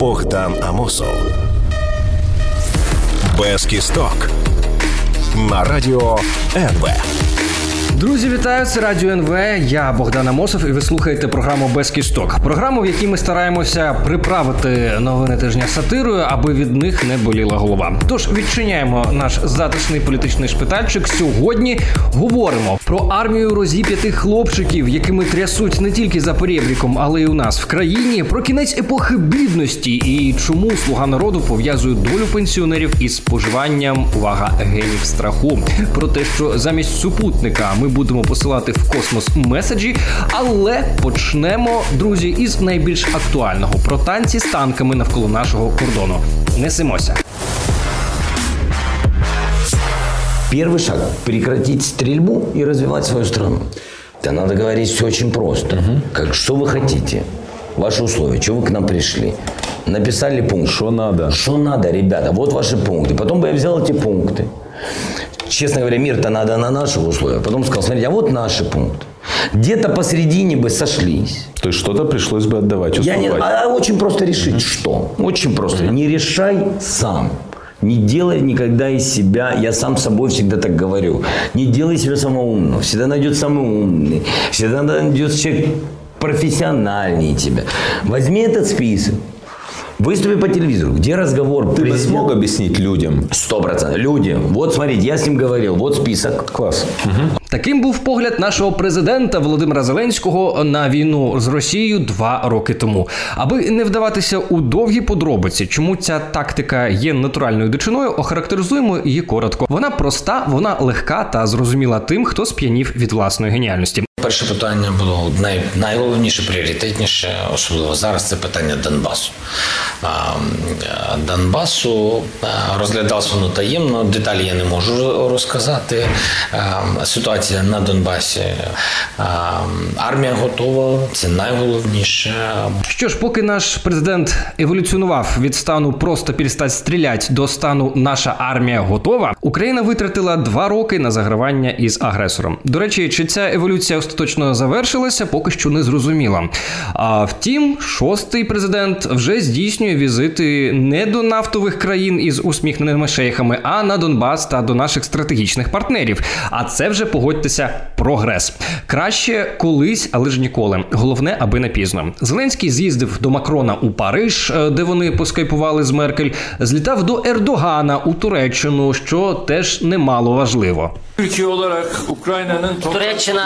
Богдан Амосов. Без кісток. На радіо НВ. Друзі, вітаю! Це радіо НВ. Я Богдан Амосов, і ви слухаєте програму Без кісток. Програму, в якій ми стараємося приправити новини тижня сатирою, аби від них не боліла голова. Тож відчиняємо наш затишний політичний шпитальчик. Сьогодні говоримо про армію розіп'ятих хлопчиків, якими трясуть не тільки за перебріком, але й у нас в країні. Про кінець епохи бідності і чому слуга народу пов'язує долю пенсіонерів із споживанням увага генів страху. Про те, що замість супутника ми будемо посилати в космос меседжі. Але почнемо, друзі, із найбільш актуального про танці з танками навколо нашого кордону. Несемося. Первый шаг – прекратить стрельбу и развивать свою страну. Да надо говорить все очень просто. Как, что вы хотите? Ваши условия, чего вы к нам пришли? Написали пункт. Что надо? Что надо, ребята? Вот ваши пункты. Потом бы я взял эти пункты. Честно говоря, мир-то надо на наших условиях. Потом сказал, смотрите, а вот наши пункты. Где-то посередине бы сошлись. То есть что-то пришлось бы отдавать, Я не, уступать. а очень просто решить, что. Очень просто. Не решай сам. Не делай никогда из себя, я сам собой всегда так говорю, не делай себя самого умного. Всегда найдет самый умный, всегда найдется человек профессиональнее тебя. Возьми этот список, выступи по телевизору, где разговор Ты бы президента- смог объяснить людям? Сто процентов. Люди, вот смотрите, я с ним говорил, вот список. Класс. Таким був погляд нашого президента Володимира Зеленського на війну з Росією два роки тому. Аби не вдаватися у довгі подробиці, чому ця тактика є натуральною дичиною, охарактеризуємо її коротко. Вона проста, вона легка та зрозуміла тим, хто сп'янів від власної геніальності. Перше питання було най, найголовніше, пріоритетніше, особливо зараз це питання Донбасу. Донбасу розглядалося воно таємно, деталі я не можу розказати. Ситуація на Донбасі. Армія готова, це найголовніше. Що ж, поки наш президент еволюціонував від стану просто перестать стрілять до стану наша армія готова, Україна витратила два роки на загравання із агресором. До речі, чи ця еволюція остаточно завершилася, поки що не зрозуміло. А втім, шостий президент вже здійснює візити не до нафтових країн із усміхненими шейхами, а на Донбас та до наших стратегічних партнерів. А це вже погодьтеся прогрес. Краще колись, але ж ніколи. Головне, аби не пізно. Зеленський з'їздив до Макрона у Париж, е, де вони поскайпували з Меркель. Злітав до Ердогана у Туреччину, що теж немало важливо. Туреччина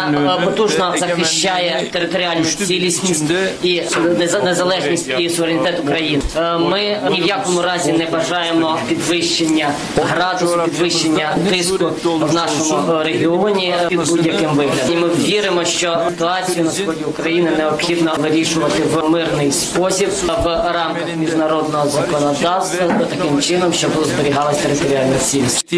е, потужно захищає територіальну цілісність і неза- незалежність і суверенітет України. Е, Ми ні в якому разі не бажаємо підвищення градусу, підвищення тиску в нашому е, регіоні під будь-яким виглядом. І ми віримо, що ситуацію на сході України необхідно вирішувати в мирний спосіб в рамках міжнародного законодавства таким чином, щоб зберігалась територіальна цілісність.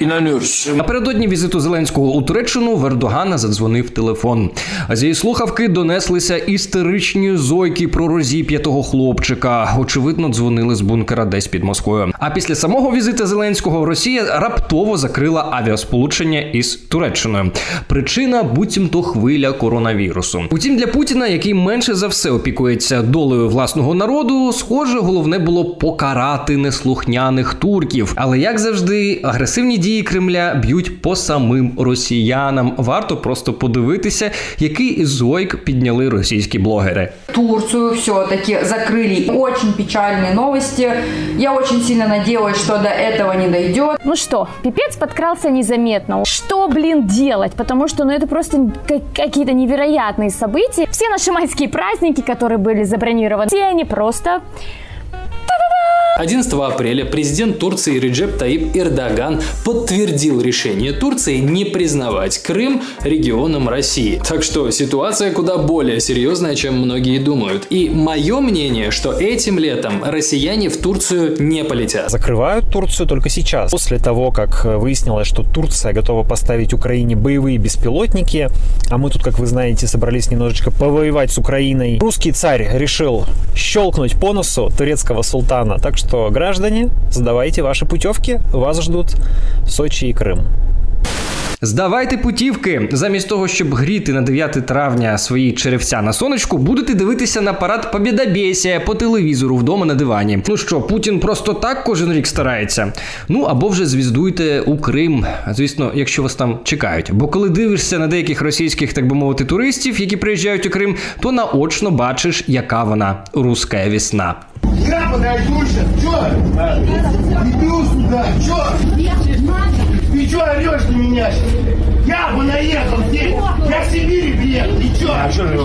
Inanıyoruz. Напередодні візиту Зеленського у Туреччину в Ердогана задзвонив телефон. А з її слухавки донеслися істеричні зойки про розіп'ятого хлопчика. Очевидно, дзвонили з бункера десь під Москвою. А після самого візиту Зеленського Росія раптово закрила авіасполучення із Туреччиною. Причина буцімто хвиля коронавірусу. Утім, для Путіна, який менше за все опікується долею власного народу, схоже, головне було покарати неслухняних турків. Але як завжди, агресивні дії Кремля б'ють по самим росіянам. Варто просто подивитися, який зойк підняли російські блогери. Турцию все-таки закрыли. Очень печальные новости. Я очень сильно надеялась, что до этого не дойдет. Ну что, пипец подкрался незаметно. Что, блин, делать? Потому что, ну, это просто ка- какие-то невероятные события. Все наши майские праздники, которые были забронированы, все они просто 11 апреля президент Турции Реджеп Таип Эрдоган подтвердил решение Турции не признавать Крым регионом России. Так что ситуация куда более серьезная, чем многие думают. И мое мнение, что этим летом россияне в Турцию не полетят. Закрывают Турцию только сейчас, после того, как э, выяснилось, что Турция готова поставить Украине боевые беспилотники, а мы тут, как вы знаете, собрались немножечко повоевать с Украиной. Русский царь решил щелкнуть по носу турецкого султана, так что, граждане, сдавайте ваши путевки, вас ждут Сочи и Крым. Здавайте путівки. Замість того, щоб гріти на 9 травня свої черевця на сонечку, будете дивитися на парад Побєдобєсія по телевізору вдома на дивані. Ну що, Путін просто так кожен рік старається. Ну або вже звіздуйте у Крим. Звісно, якщо вас там чекають. Бо коли дивишся на деяких російських, так би мовити, туристів, які приїжджають у Крим, то наочно бачиш, яка вона руська весна. Я подойду сейчас. Чё? Иду сюда. Чё? Ты чё орешь на меня сейчас? Я бы наехал здесь. Я в Сибири приехал. И чё? А что же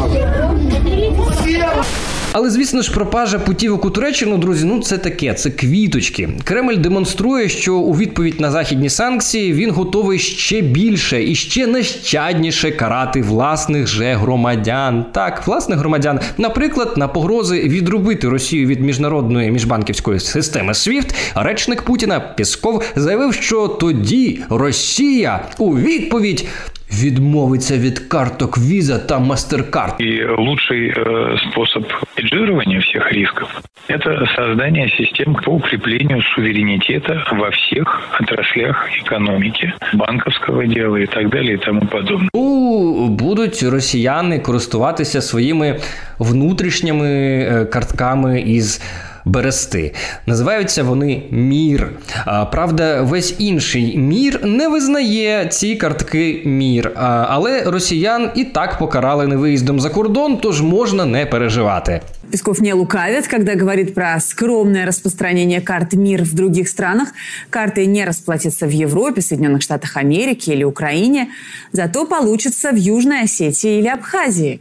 але звісно ж, пропажа путівок у Туреччину, друзі, ну це таке, це квіточки. Кремль демонструє, що у відповідь на західні санкції він готовий ще більше і ще нещадніше карати власних же громадян. Так, власних громадян, наприклад, на погрози відрубити Росію від міжнародної міжбанківської системи SWIFT, речник Путіна Пісков заявив, що тоді Росія у відповідь відмовиться від карток Visa та MasterCard. И лучший э, способ хеджирования всех рисков – это создание систем по укреплению суверенитета во всех отраслях экономики, банковского дела и так далее и тому подобное. Ну, будуть росіяни користуватися своїми внутрішніми е, картками із. Берести називаються вони мір. А, Правда, весь інший мір не визнає ці картки мір. А, Але росіян і так покарали невиїздом за кордон, тож можна не переживати. Песков не лукавит, когда говорит про скромное распространение карт МИР в других странах. Карты не расплатятся в Европе, Соединенных Штатах Америки или Украине, зато получится в Южной Осетии или Абхазии.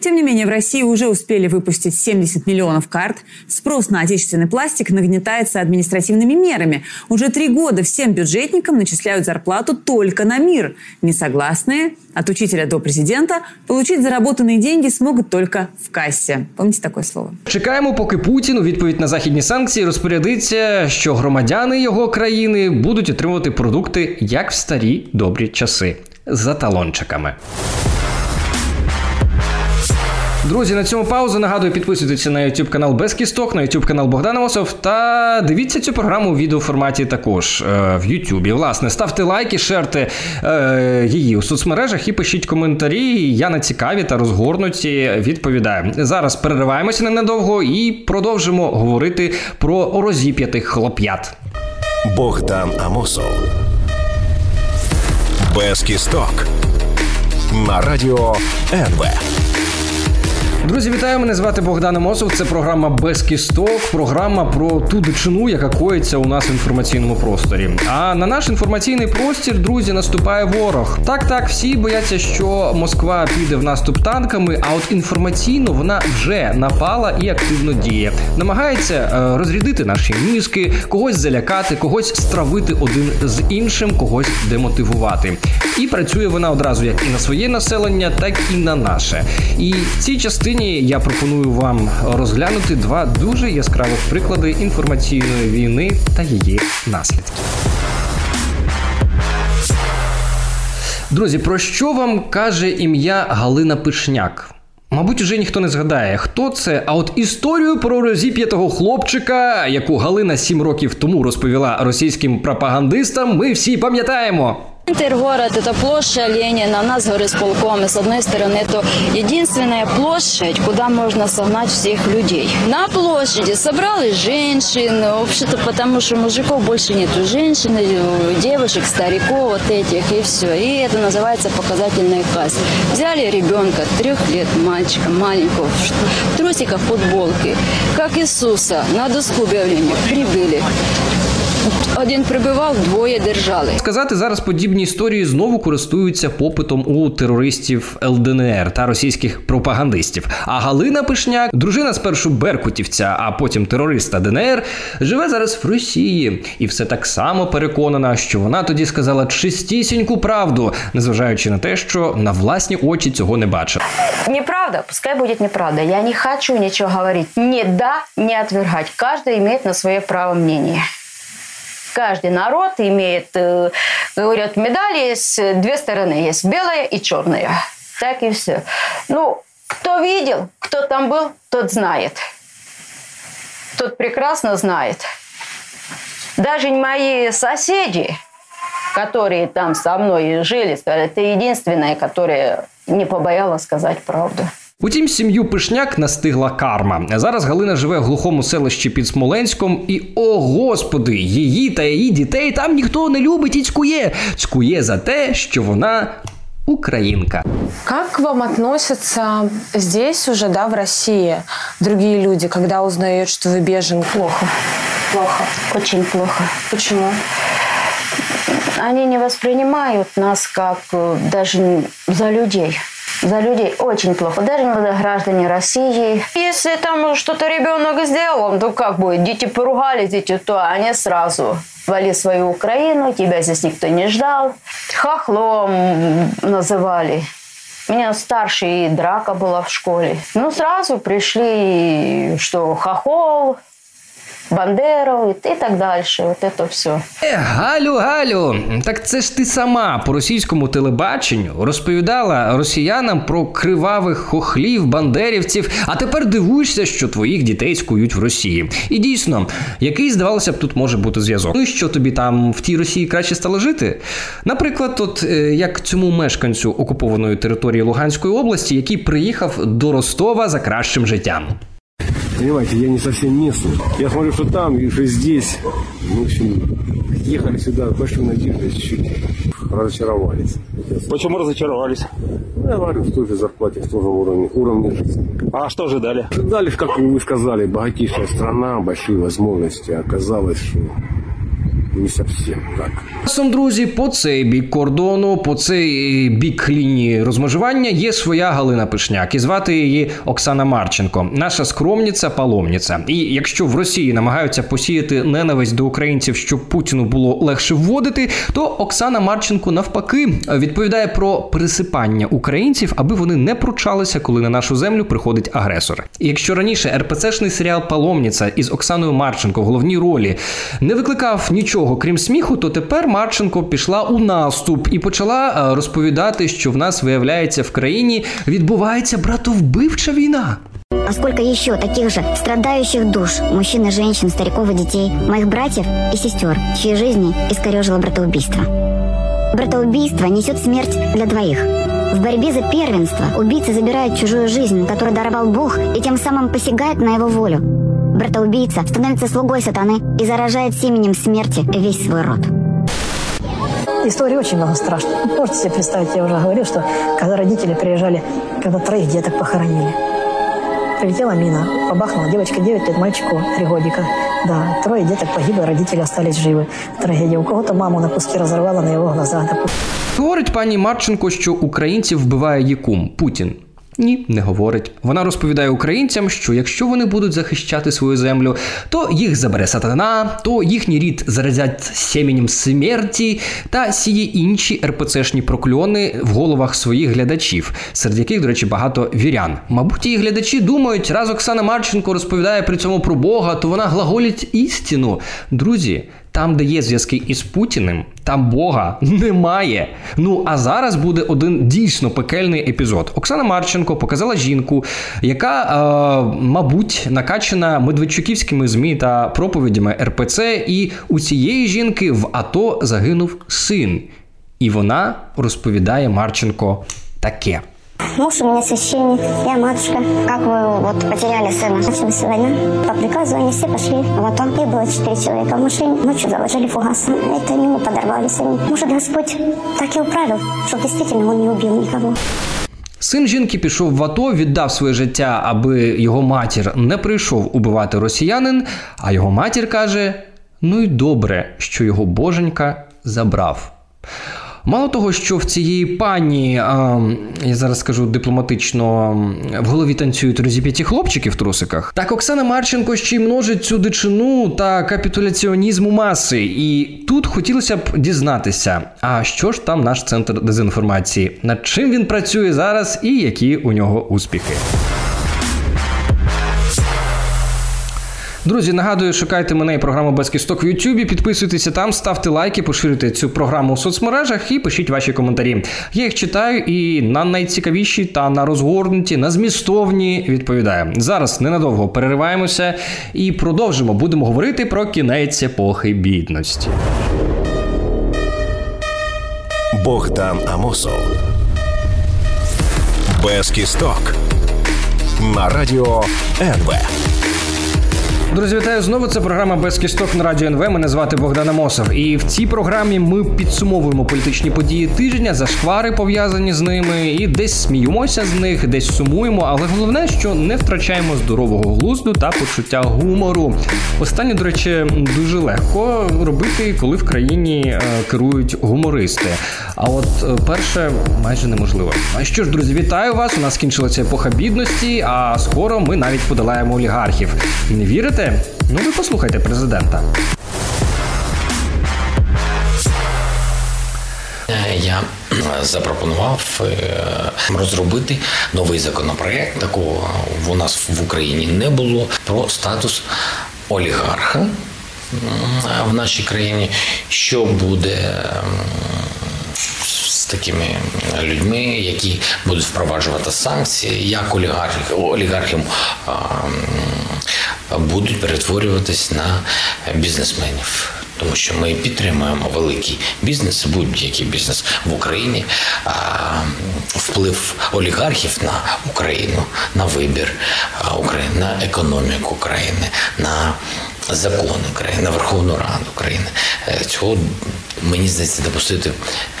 Тем не менее, в России уже успели выпустить 70 миллионов карт. Спрос на отечественный пластик нагнетается административными мерами. Уже три года всем бюджетникам начисляют зарплату только на мир. Несогласные от учителя до президента получить заработанные деньги смогут только в кассе. Помните такое слово? Чекаємо, поки Путін у відповідь на західні санкції розпорядиться, що громадяни його країни будуть отримувати продукти як в старі добрі часи за талончиками. Друзі, на цьому паузу нагадую, підписуйтеся на YouTube канал Без Кісток, на YouTube канал Богдана Мосов та дивіться цю програму у відеоформаті також е, в YouTube. Власне, ставте лайки, шерте е, її у соцмережах і пишіть коментарі. Я на цікаві та розгорнуті відповідаю. Зараз перериваємося ненадовго і продовжимо говорити про розіп'ятих хлоп'ят. Богдан Амосов. Без кісток. На радіо НВ. Друзі, вітаю! Мене звати Богдан Мосов. Це програма без кісток, програма про ту дичину, яка коїться у нас в інформаційному просторі. А на наш інформаційний простір, друзі, наступає ворог. Так, так, всі бояться, що Москва піде в наступ танками, а от інформаційно вона вже напала і активно діє. Намагається е, розрядити наші мізки, когось залякати, когось стравити один з іншим, когось демотивувати. І працює вона одразу як і на своє населення, так і на наше. І в цій частині я пропоную вам розглянути два дуже яскравих приклади інформаційної війни та її наслідків. Друзі, про що вам каже ім'я Галина Пишняк? Мабуть, уже ніхто не згадає, хто це. А от історію про розіп'ятого хлопчика, яку Галина сім років тому розповіла російським пропагандистам, ми всі пам'ятаємо. Центр город – это площадь Ленина, у нас горисполком, и с одной стороны это единственная площадь, куда можно согнать всех людей. На площади собрались женщины, вообще-то потому что мужиков больше нету, женщин, девушек, стариков вот этих и все. И это называется показательный касс. Взяли ребенка трех лет, мальчика маленького, в трусиках, футболке, как Иисуса, на доску объявления прибыли. Один прибивав, двоє держали. Сказати зараз подібні історії знову користуються попитом у терористів ЛДНР та російських пропагандистів. А Галина Пишняк, дружина спершу Беркутівця, а потім терориста ДНР, живе зараз в Росії і все так само переконана, що вона тоді сказала чистісіньку правду, незважаючи на те, що на власні очі цього не бачила. Неправда, пускай будет неправда. Я не хочу ничего говорить. Ни да, ни отвергать. Каждый имеет на свое право мнение. Каждый народ имеет, э, говорят, медали есть две стороны. Есть белая и черная. Так и все. Ну, кто видел, кто там был, тот знает. Тот прекрасно знает. Даже мои соседи, которые там со мной жили, сказали, ты единственная, которая не побоялась сказать правду. Утім, сім'ю Пишняк настигла карма. Зараз Галина живе в глухому селищі під Смоленськом, і о господи, її та її дітей там ніхто не любить і цькує. Цькує за те, що вона українка. Как к вам относятся здесь уже, да, в России, другие люди, когда узнают, что вы беженка? Плохо. Плохо. Очень плохо. Почему? Они не воспринимают нас как э, даже за людей. За людей очень плохо. Даже не граждане России. Если там что-то ребенок сделал, то как будет? Дети поругались, дети то, они сразу вали свою Украину, тебя здесь никто не ждал. Хохлом называли. У меня старший драка была в школе. Ну, сразу пришли, что хохол, Бандеров и так дальше. Вот это все. Е, Галю, Галю, так це ж ти сама по російському телебаченню розповідала росіянам про кривавих хохлів, бандерівців, а тепер дивуєшся, що твоїх дітей скують в Росії. І дійсно, який здавалося б, тут може бути зв'язок. Ну і що тобі там в тій Росії краще стало жити? Наприклад, от е, як цьому мешканцю окупованої території Луганської області, який приїхав до Ростова за кращим життям. Понимаете, я не совсем местный. Я смотрю, что там, и что здесь. В общем, ехали сюда с большой надеждой, чуть разочаровались. Почему разочаровались? Ну, Я говорю, в той же зарплате, в том же уровне, уровне жизни. А что ожидали? Ожидали, как вы сказали, богатейшая страна, большие возможности. Оказалось, что не совсем так. Часом, друзі, по цей бік кордону, по цей бік лінії розмежування є своя Галина Пишняк, і звати її Оксана Марченко, наша скромниця, паломниця. І якщо в Росії намагаються посіяти ненависть до українців, щоб Путіну було легше вводити, то Оксана Марченко навпаки відповідає про пересипання українців, аби вони не пручалися, коли на нашу землю приходить агресор. І якщо раніше РПЦшний серіал Паломниця із Оксаною Марченко в головній ролі не викликав нічого крім сміху, то тепер Марченко пішла у наступ і почала е, розповідати, що в нас виявляється в країні відбувається братовбивча війна. А сколько еще таких же страдающих душ, мужчин и женщин, стариков и детей, моих братьев и сестер, чьи жизни искорежило братоубийство. Братоубийство несет смерть для двоих. В борьбе за первенство убийца забирает чужую жизнь, которую даровал Бог, и тем самым посягает на его волю. Братоубийца становится слугой сатаны и заражает семенем смерти весь свой род. Истории очень много страшных. Можете себе представить, я уже говорил, что когда родители приезжали, когда троих деток похоронили. Прилетела мина, побахнула девочка 9 лет, мальчику 3 годика. Да, трое деток погибло, родители остались живы. Трагедия. У кого-то маму на куски разорвала на его глазах. Говорить пані Марченко, що українців вбиває Єкум Путін. Ні, не говорить. Вона розповідає українцям, що якщо вони будуть захищати свою землю, то їх забере сатана, то їхній рід заразять семенем смерті та сіє інші РПЦшні прокльони в головах своїх глядачів, серед яких, до речі, багато вірян. Мабуть, її глядачі думають, раз Оксана Марченко розповідає при цьому про Бога, то вона глаголить істину. Друзі, там, де є зв'язки із Путіним, там Бога немає. Ну а зараз буде один дійсно пекельний епізод. Оксана Марченко показала жінку, яка, е, мабуть, накачана медведчуківськими змі та проповідями РПЦ, і у цієї жінки в АТО загинув син. І вона розповідає Марченко таке. Муж у меня священник, я матушка. Как вы вот потеряли сына? Началась война. По приказу они все пошли в АТО. И было четыре человека в машине. Ночью заложили фугас. Это ему подорвались они. Может, Господь так и управил, что действительно он не убил никого. Син жінки пішов в АТО, віддав своє життя, аби його матір не прийшов убивати росіянин. А його матір каже: ну й добре, що його боженька забрав. Мало того, що в цієї пані, а, я зараз скажу дипломатично, в голові танцюють розіп'яті хлопчики в трусиках, так Оксана Марченко ще й множить цю дичину та капітуляціонізм у маси. І тут хотілося б дізнатися, а що ж там наш центр дезінформації, над чим він працює зараз і які у нього успіхи. Друзі, нагадую, шукайте мене і програму без кісток в Ютубі. Підписуйтеся там, ставте лайки, поширюйте цю програму у соцмережах і пишіть ваші коментарі. Я їх читаю і на найцікавіші та на розгорнуті, на змістовні відповідаю. Зараз ненадовго перериваємося і продовжимо. Будемо говорити про кінець епохи бідності. Богдан Амосов. Без кісток. На радіо НВ. Друзі, вітаю знову. Це програма без кісток на радіо НВ. Мене звати Богдан Амосов. І в цій програмі ми підсумовуємо політичні події тижня, зашквари пов'язані з ними, і десь сміємося з них, десь сумуємо. Але головне, що не втрачаємо здорового глузду та почуття гумору. Останнє, до речі, дуже легко робити, коли в країні е, керують гумористи. А от е, перше майже неможливо. А що ж, друзі, вітаю вас! У нас скінчилася епоха бідності, а скоро ми навіть подолаємо олігархів. Не вірите? Ну ви послухайте президента. Я запропонував е, розробити новий законопроект. Такого у нас в Україні не було про статус олігарха в нашій країні. Що буде з такими людьми, які будуть впроваджувати санкції, як олігархів м, будуть перетворюватись на бізнесменів. Тому що ми підтримуємо великий бізнес, будь-який бізнес в Україні. А вплив олігархів на Україну, на вибір України, на економіку України, на закони країни, на Верховну Раду України. Е, Цього мені здається допустити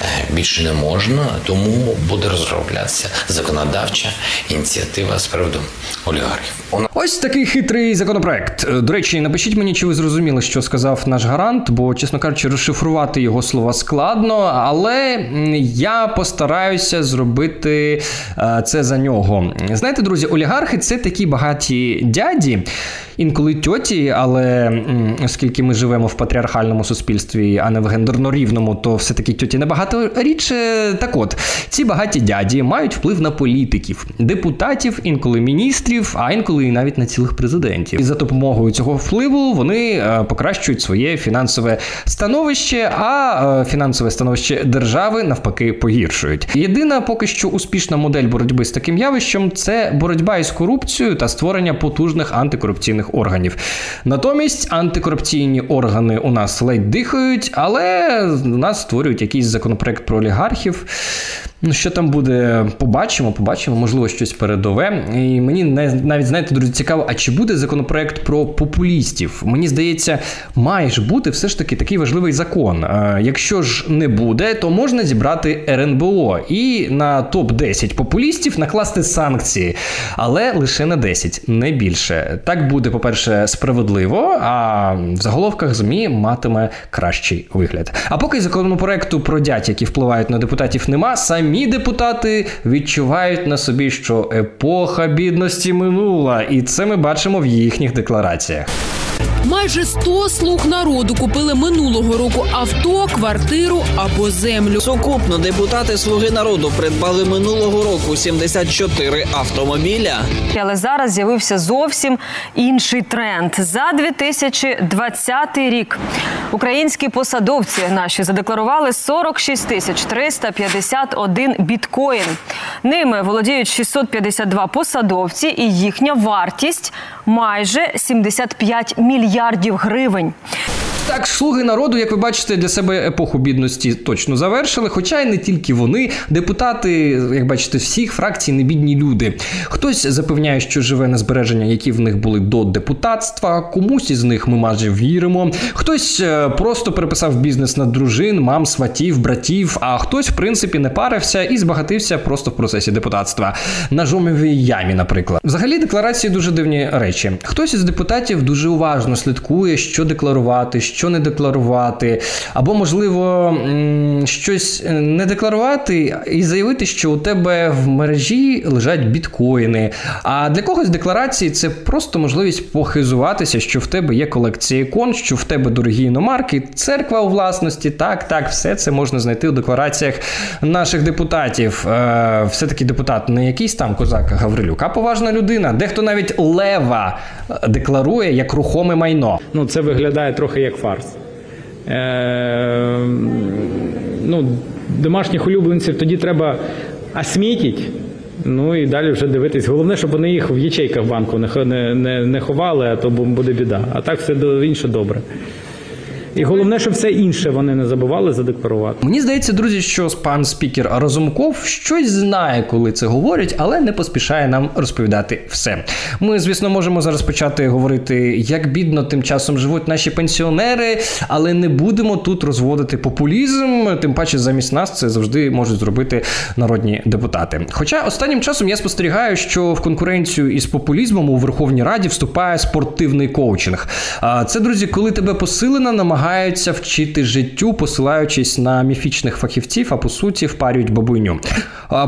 е, більше не можна, тому буде розроблятися законодавча ініціатива з приводу олігархів. Ось такий хитрий законопроект. Е, До речі, напишіть мені, чи ви зрозуміли, що сказав наш гарант, бо, чесно кажучи, розшифрувати його слова складно, але я постараюся зробити це за нього. Знаєте, друзі, олігархи це такі багаті дяді, інколи тьоті, але оскільки ми живемо в патріархальному суспільстві, а не в гендерно рівному, то все-таки тьоті набагато рідше. Так от, ці багаті дяді мають вплив на політиків, депутатів, інколи міністрів, а інколи і навіть на цілих президентів. І за допомогою цього впливу вони е, покращують своє фінансове становище, а е, фінансове становище держави навпаки погіршують. Єдина поки що успішна модель боротьби з таким явищем це боротьба із корупцією та створення потужних антикорупційних органів. Натомість антикорупційні органи у нас ледь дихають, але у нас створюють якийсь законопроект про олігархів. Ну, що там буде, побачимо, побачимо, можливо, щось передове. І мені навіть знаєте, друзі, цікаво, а чи буде законопроект про популістів? Мені здається, має ж бути все ж таки такий важливий закон. Якщо ж не буде, то можна зібрати РНБО і на топ 10 популістів накласти санкції, але лише на 10, не більше. Так буде, по-перше, справедливо, а в заголовках ЗМІ матиме кращий вигляд. А поки законопроекту про дядь, які впливають на депутатів, нема, самі депутати відчувають на собі, що епоха бідності минула, і це ми бачимо в їхніх деклараціях. Майже 100 слуг народу купили минулого року авто, квартиру або землю. Сукупно депутати Слуги народу придбали минулого року 74 автомобіля. Але зараз з'явився зовсім інший тренд. За 2020 рік українські посадовці наші задекларували 46 тисяч 351 біткоін. Ними володіють 652 посадовці, і їхня вартість майже 75 мільярдів гривень. Так, слуги народу, як ви бачите, для себе епоху бідності точно завершили. Хоча й не тільки вони, депутати, як бачите, всіх фракцій не бідні люди. Хтось запевняє, що живе на збереження, які в них були до депутатства. Комусь із них ми майже віримо. Хтось е, просто переписав бізнес на дружин, мам, сватів, братів. А хтось, в принципі, не парився і збагатився просто в процесі депутатства. На жомовій ямі, наприклад. Взагалі, декларації дуже дивні речі. Хтось із депутатів дуже уважно слідкує, що декларувати, що не декларувати, або, можливо, щось не декларувати і заявити, що у тебе в мережі лежать біткоїни. А для когось декларації це просто можливість похизуватися, що в тебе є колекція ікон, що в тебе дорогі іномарки, церква у власності. Так, так, все це можна знайти у деклараціях наших депутатів. Е, все-таки депутат не якийсь там козак Гаврилюк, а поважна людина. Дехто навіть лева е, декларує як рухоме майно. Ну, це виглядає трохи як фарс. Е, ну, домашніх улюбленців тоді треба осмітити, ну і далі вже дивитись. Головне, щоб вони їх в ячейках банку не, не, не, ховали, а то буде біда. А так все інше добре. І головне, щоб все інше вони не забували задекларувати. Мені здається, друзі, що пан спікер Разумков щось знає, коли це говорять, але не поспішає нам розповідати все. Ми, звісно, можемо зараз почати говорити, як бідно тим часом живуть наші пенсіонери, але не будемо тут розводити популізм. Тим паче, замість нас це завжди можуть зробити народні депутати. Хоча останнім часом я спостерігаю, що в конкуренцію із популізмом у Верховній Раді вступає спортивний коучинг. А це, друзі, коли тебе посилено намагаються вчити життю, посилаючись на міфічних фахівців, а по суті впарюють бабуйню.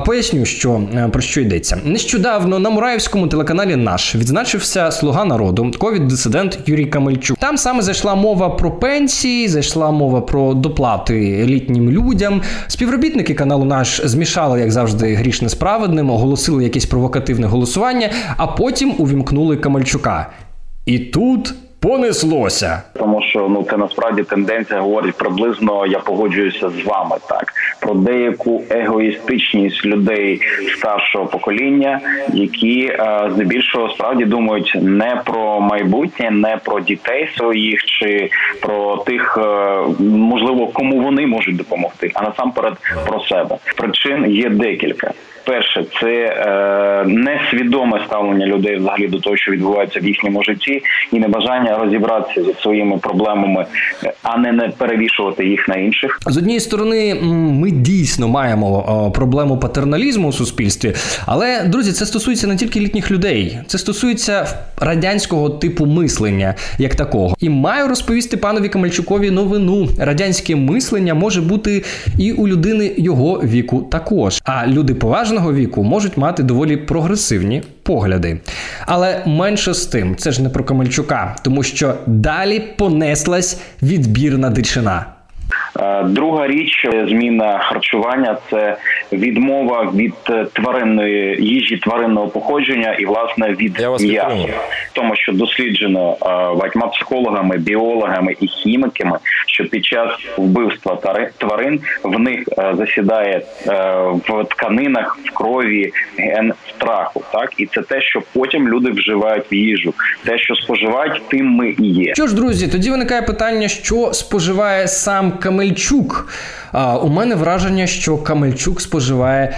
Поясню, що е, про що йдеться. Нещодавно на Мураївському телеканалі наш відзначився слуга народу, ковід-дисидент Юрій Камельчук. Там саме зайшла мова про пенсії, зайшла мова про доплати літнім людям. Співробітники каналу наш змішали, як завжди, гріш несправедним, оголосили якесь провокативне голосування, а потім увімкнули Камельчука. І тут понеслося. Тому що ну це насправді тенденція говорить приблизно. Я погоджуюся з вами так про деяку егоїстичність людей старшого покоління, які е, здебільшого справді думають не про майбутнє, не про дітей своїх чи про тих, е, можливо, кому вони можуть допомогти, а насамперед про себе. Причин є декілька. Перше, це е, несвідоме ставлення людей взагалі до того, що відбувається в їхньому житті, і небажання розібратися зі своїми проблемами, е, а не, не перевішувати їх на інших. З однієї сторони, ми дійсно маємо проблему патерналізму у суспільстві, але друзі, це стосується не тільки літніх людей, це стосується радянського типу мислення як такого. І маю розповісти панові Камельчукові новину. Радянське мислення може бути і у людини його віку також. А люди поважного віку можуть мати доволі прогресивні погляди. Але менше з тим, це ж не про Камельчука, тому що далі понеслась відбірна дичина. Е, Друга річ е, зміна харчування це відмова від е, тваринної їжі тваринного походження і власне від м'яса. Тому що досліджено багатьма психологами, біологами і хіміками, що під час вбивства тари- тварин в них засідає в тканинах в крові ген страху. Так і це те, що потім люди вживають в їжу. Те, що споживають, тим ми і є. Що ж, друзі, тоді виникає питання, що споживає сам Камельчук. А, у мене враження, що Камельчук споживає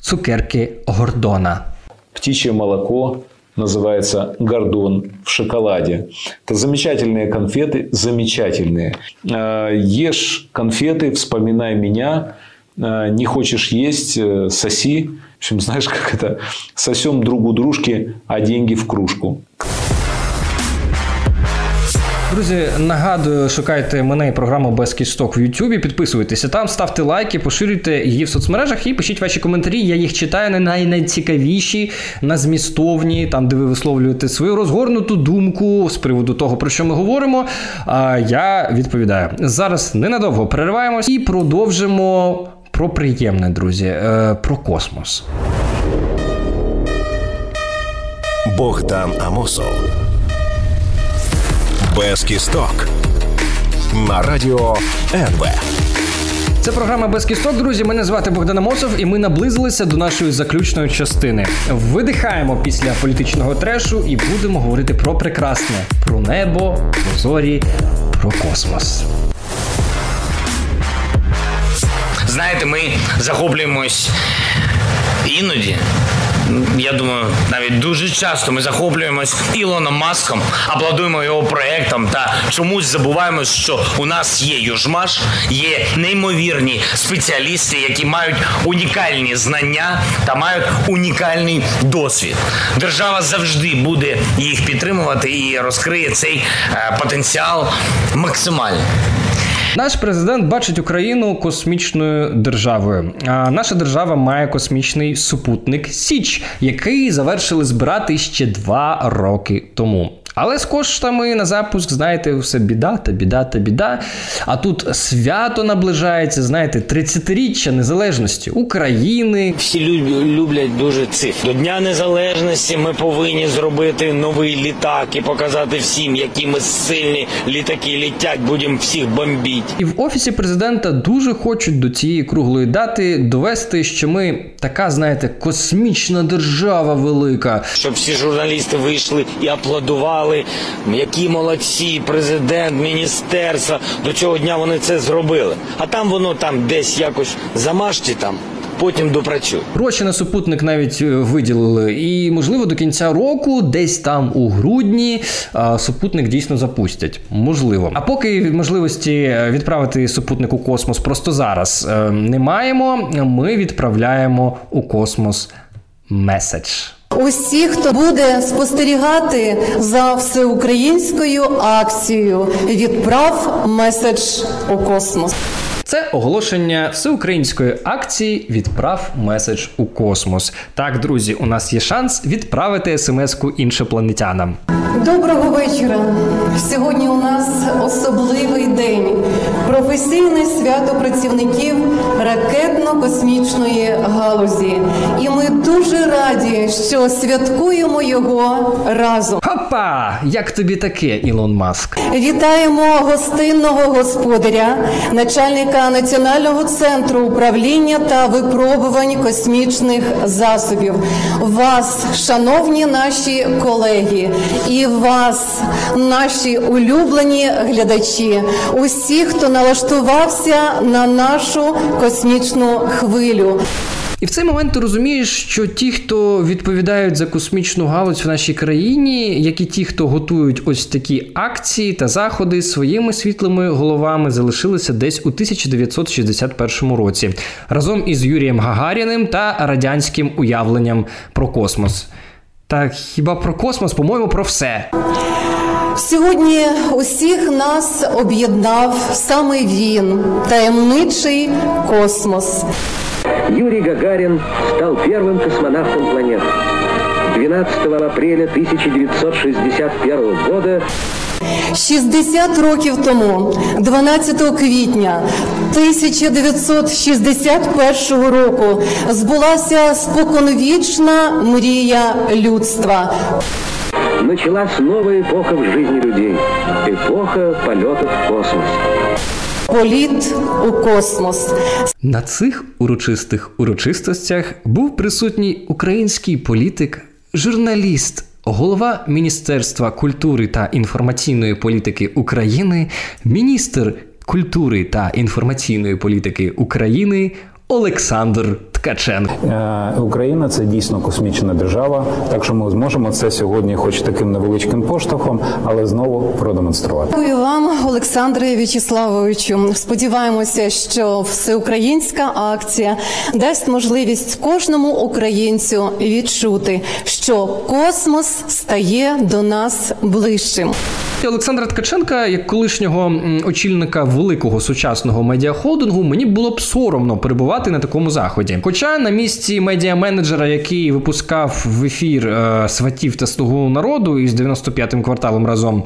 цукерки Гордона. Птичье молоко называется гордон в шоколаде. Это замечательные конфеты, замечательные. Э, Ешь конфеты, вспоминай меня. Э, Не хочешь есть, э, соси. В общем, знаешь, как это? Сосем друг у дружки, а деньги в кружку. Друзі, нагадую, шукайте мене і програму без кісток в Ютубі. Підписуйтеся там, ставте лайки, поширюйте її в соцмережах і пишіть ваші коментарі. Я їх читаю на най- найцікавіші, на змістовні, там, де ви висловлюєте свою розгорнуту думку з приводу того, про що ми говоримо. А я відповідаю. Зараз ненадовго перериваємось і продовжимо про приємне, друзі, е, про космос. Богдан Амосов. Без кісток. На радіо НВ. Це програма без кісток, друзі. Мене звати Богдан Амосов, і ми наблизилися до нашої заключної частини. Видихаємо після політичного трешу і будемо говорити про прекрасне, про небо, про зорі, про космос. Знаєте, ми захоплюємось іноді. Я думаю, навіть дуже часто ми захоплюємось Ілоном Маском, аплодуємо його проектам та чомусь забуваємо, що у нас є Южмаш, є неймовірні спеціалісти, які мають унікальні знання та мають унікальний досвід. Держава завжди буде їх підтримувати і розкриє цей е, потенціал максимально. Наш президент бачить Україну космічною державою. А наша держава має космічний супутник Січ, який завершили збирати ще два роки тому. Але з коштами на запуск, знаєте, все біда та біда та біда. А тут свято наближається, знаєте, 30-річчя незалежності України. Всі лю- люблять дуже цифри. До Дня Незалежності ми повинні зробити новий літак і показати всім, які ми сильні літаки літять, будемо всіх бомбити. І в офісі президента дуже хочуть до цієї круглої дати довести, що ми така, знаєте, космічна держава велика. Щоб всі журналісти вийшли і аплодували казали, які молодці, президент, міністерство. До цього дня вони це зробили. А там воно там десь якось замажте там, потім допрацює. Гроші на супутник навіть е, виділили, і можливо до кінця року, десь там у грудні, супутник дійсно запустять. Можливо. А поки можливості е, відправити супутник у космос просто зараз е, не маємо, ми відправляємо у космос меседж. Усі, хто буде спостерігати за всеукраїнською акцією, відправ меседж у космос. Це оголошення всеукраїнської акції Відправ меседж у космос. Так, друзі, у нас є шанс відправити смс-ку іншопланетянам. Доброго вечора. Сьогодні у нас особливий день. Професійне свято працівників ракетно-космічної галузі. І ми дуже раді, що святкуємо його разом. Хопа! Як тобі таке, Ілон Маск? Вітаємо гостинного господаря, начальника Національного центру управління та випробувань космічних засобів. Вас, шановні наші колеги, і вас, наші улюблені глядачі, усі, хто налаштувався на нашу космічну хвилю. І в цей момент ти розумієш, що ті, хто відповідають за космічну галузь в нашій країні, як і ті, хто готують ось такі акції та заходи, своїми світлими головами залишилися десь у 1961 році разом із Юрієм Гагаріним та радянським уявленням про космос. Та хіба про космос, по-моєму, про все. Сьогодні усіх нас об'єднав саме він, таємничий космос. Юрий Гагарин стал первым космонавтом планеты. 12 апреля 1961 года 60 років тому, 12 квітня 1961 року, збулася споконвічна мрія людства. началась новая эпоха в жизни людей. Эпоха полетов в космос. Політ у космос. На цих урочистих урочистостях був присутній український політик, журналіст, голова Міністерства культури та інформаційної політики України, міністр культури та інформаційної політики України Олександр Ткаченко. Е, Україна це дійсно космічна держава, так що ми зможемо це сьогодні, хоч таким невеличким поштовхом, але знову продемонструвати. Дякую вам, Олександре В'ячеславовичу. Сподіваємося, що всеукраїнська акція дасть можливість кожному українцю відчути, що космос стає до нас ближчим. Олександра Ткаченка, як колишнього очільника великого сучасного медіахолдингу, мені було б соромно перебувати на такому заході. Хоча на місці медіа-менеджера, який випускав в ефір е, сватів та слугу народу із 95-м кварталом разом,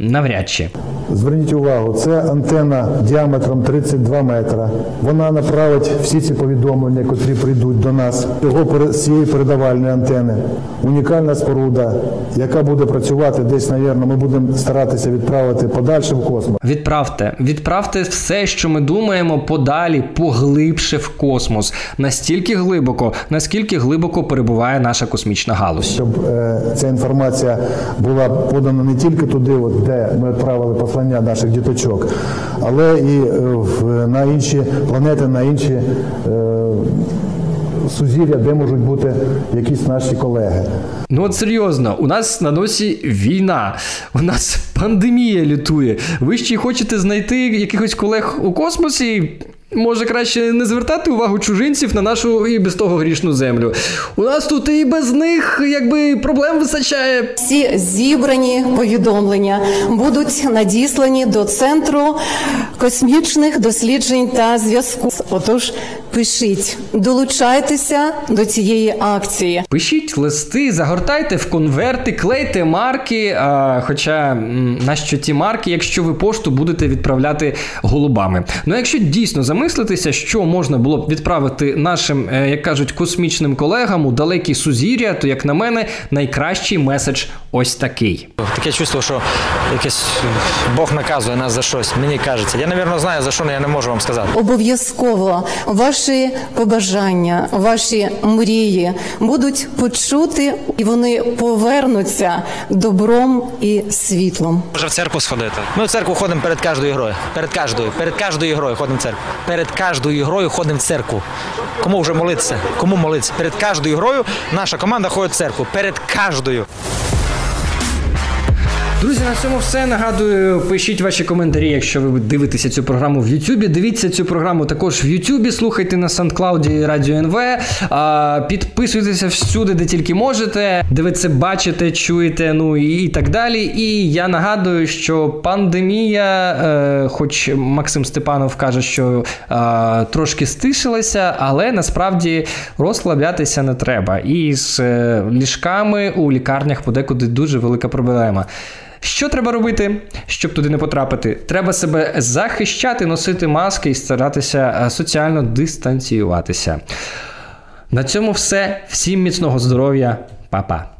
навряд чи. Зверніть увагу, це антенна діаметром 32 метра. Вона направить всі ці повідомлення, котрі прийдуть до нас. Його цієї передавальної антени. Унікальна споруда, яка буде працювати десь, навірно, ми будемо старатися відправити подальше в космос. Відправте, відправте все, що ми думаємо, подалі, поглибше в космос, настільки глибоко, наскільки глибоко перебуває наша космічна галузь. Щоб е, ця інформація була подана не тільки туди, от, де ми відправили послання наших діточок, але і е, в, на інші планети, на інші е, сузір'я, де можуть бути якісь наші колеги. Ну от серйозно, у нас на носі війна, у нас пандемія літує. Ви ще й хочете знайти якихось колег у космосі? Може, краще не звертати увагу чужинців на нашу і без того грішну землю. У нас тут і без них якби проблем вистачає. Всі зібрані повідомлення будуть надіслані до центру космічних досліджень та зв'язку. Отож, пишіть, долучайтеся до цієї акції. Пишіть листи, загортайте в конверти, клейте марки. А, хоча м, нащо ті марки, якщо ви пошту будете відправляти голубами. Ну, якщо дійсно замислитися, що можна було б відправити нашим, е, як кажуть, космічним колегам у далекі сузір'я, то як на мене, найкращий меседж ось такий. Таке чувство, що якесь Бог наказує нас за щось. Мені кажеться. Я, напевно, знаю за що, але я не можу вам сказати. Обов'язково ваш ваші побажання, ваші мрії будуть почути і вони повернуться добром і світлом. Може в церкву сходити. Ми в церкву ходимо перед кожною грою. Перед кожною. Перед кожною грою ходимо в церкву. Перед кожною грою ходимо в церкву. Кому вже молитися? Кому молитися? Перед кожною грою наша команда ходить в церкву. Перед кожною. Друзі, на цьому все. Нагадую, пишіть ваші коментарі, якщо ви дивитеся цю програму в Ютубі. Дивіться цю програму також в Ютубі. Слухайте на SoundCloud Радіо НВ. Підписуйтеся всюди, де тільки можете, де бачите, чуєте, ну і, і так далі. І я нагадую, що пандемія, е, хоч Максим Степанов каже, що е, трошки стишилася, але насправді розслаблятися не треба. І з е, ліжками у лікарнях подекуди дуже велика проблема. Що треба робити, щоб туди не потрапити? Треба себе захищати, носити маски і старатися е, соціально дистанціюватися. На цьому все. Всім міцного здоров'я, Па-па.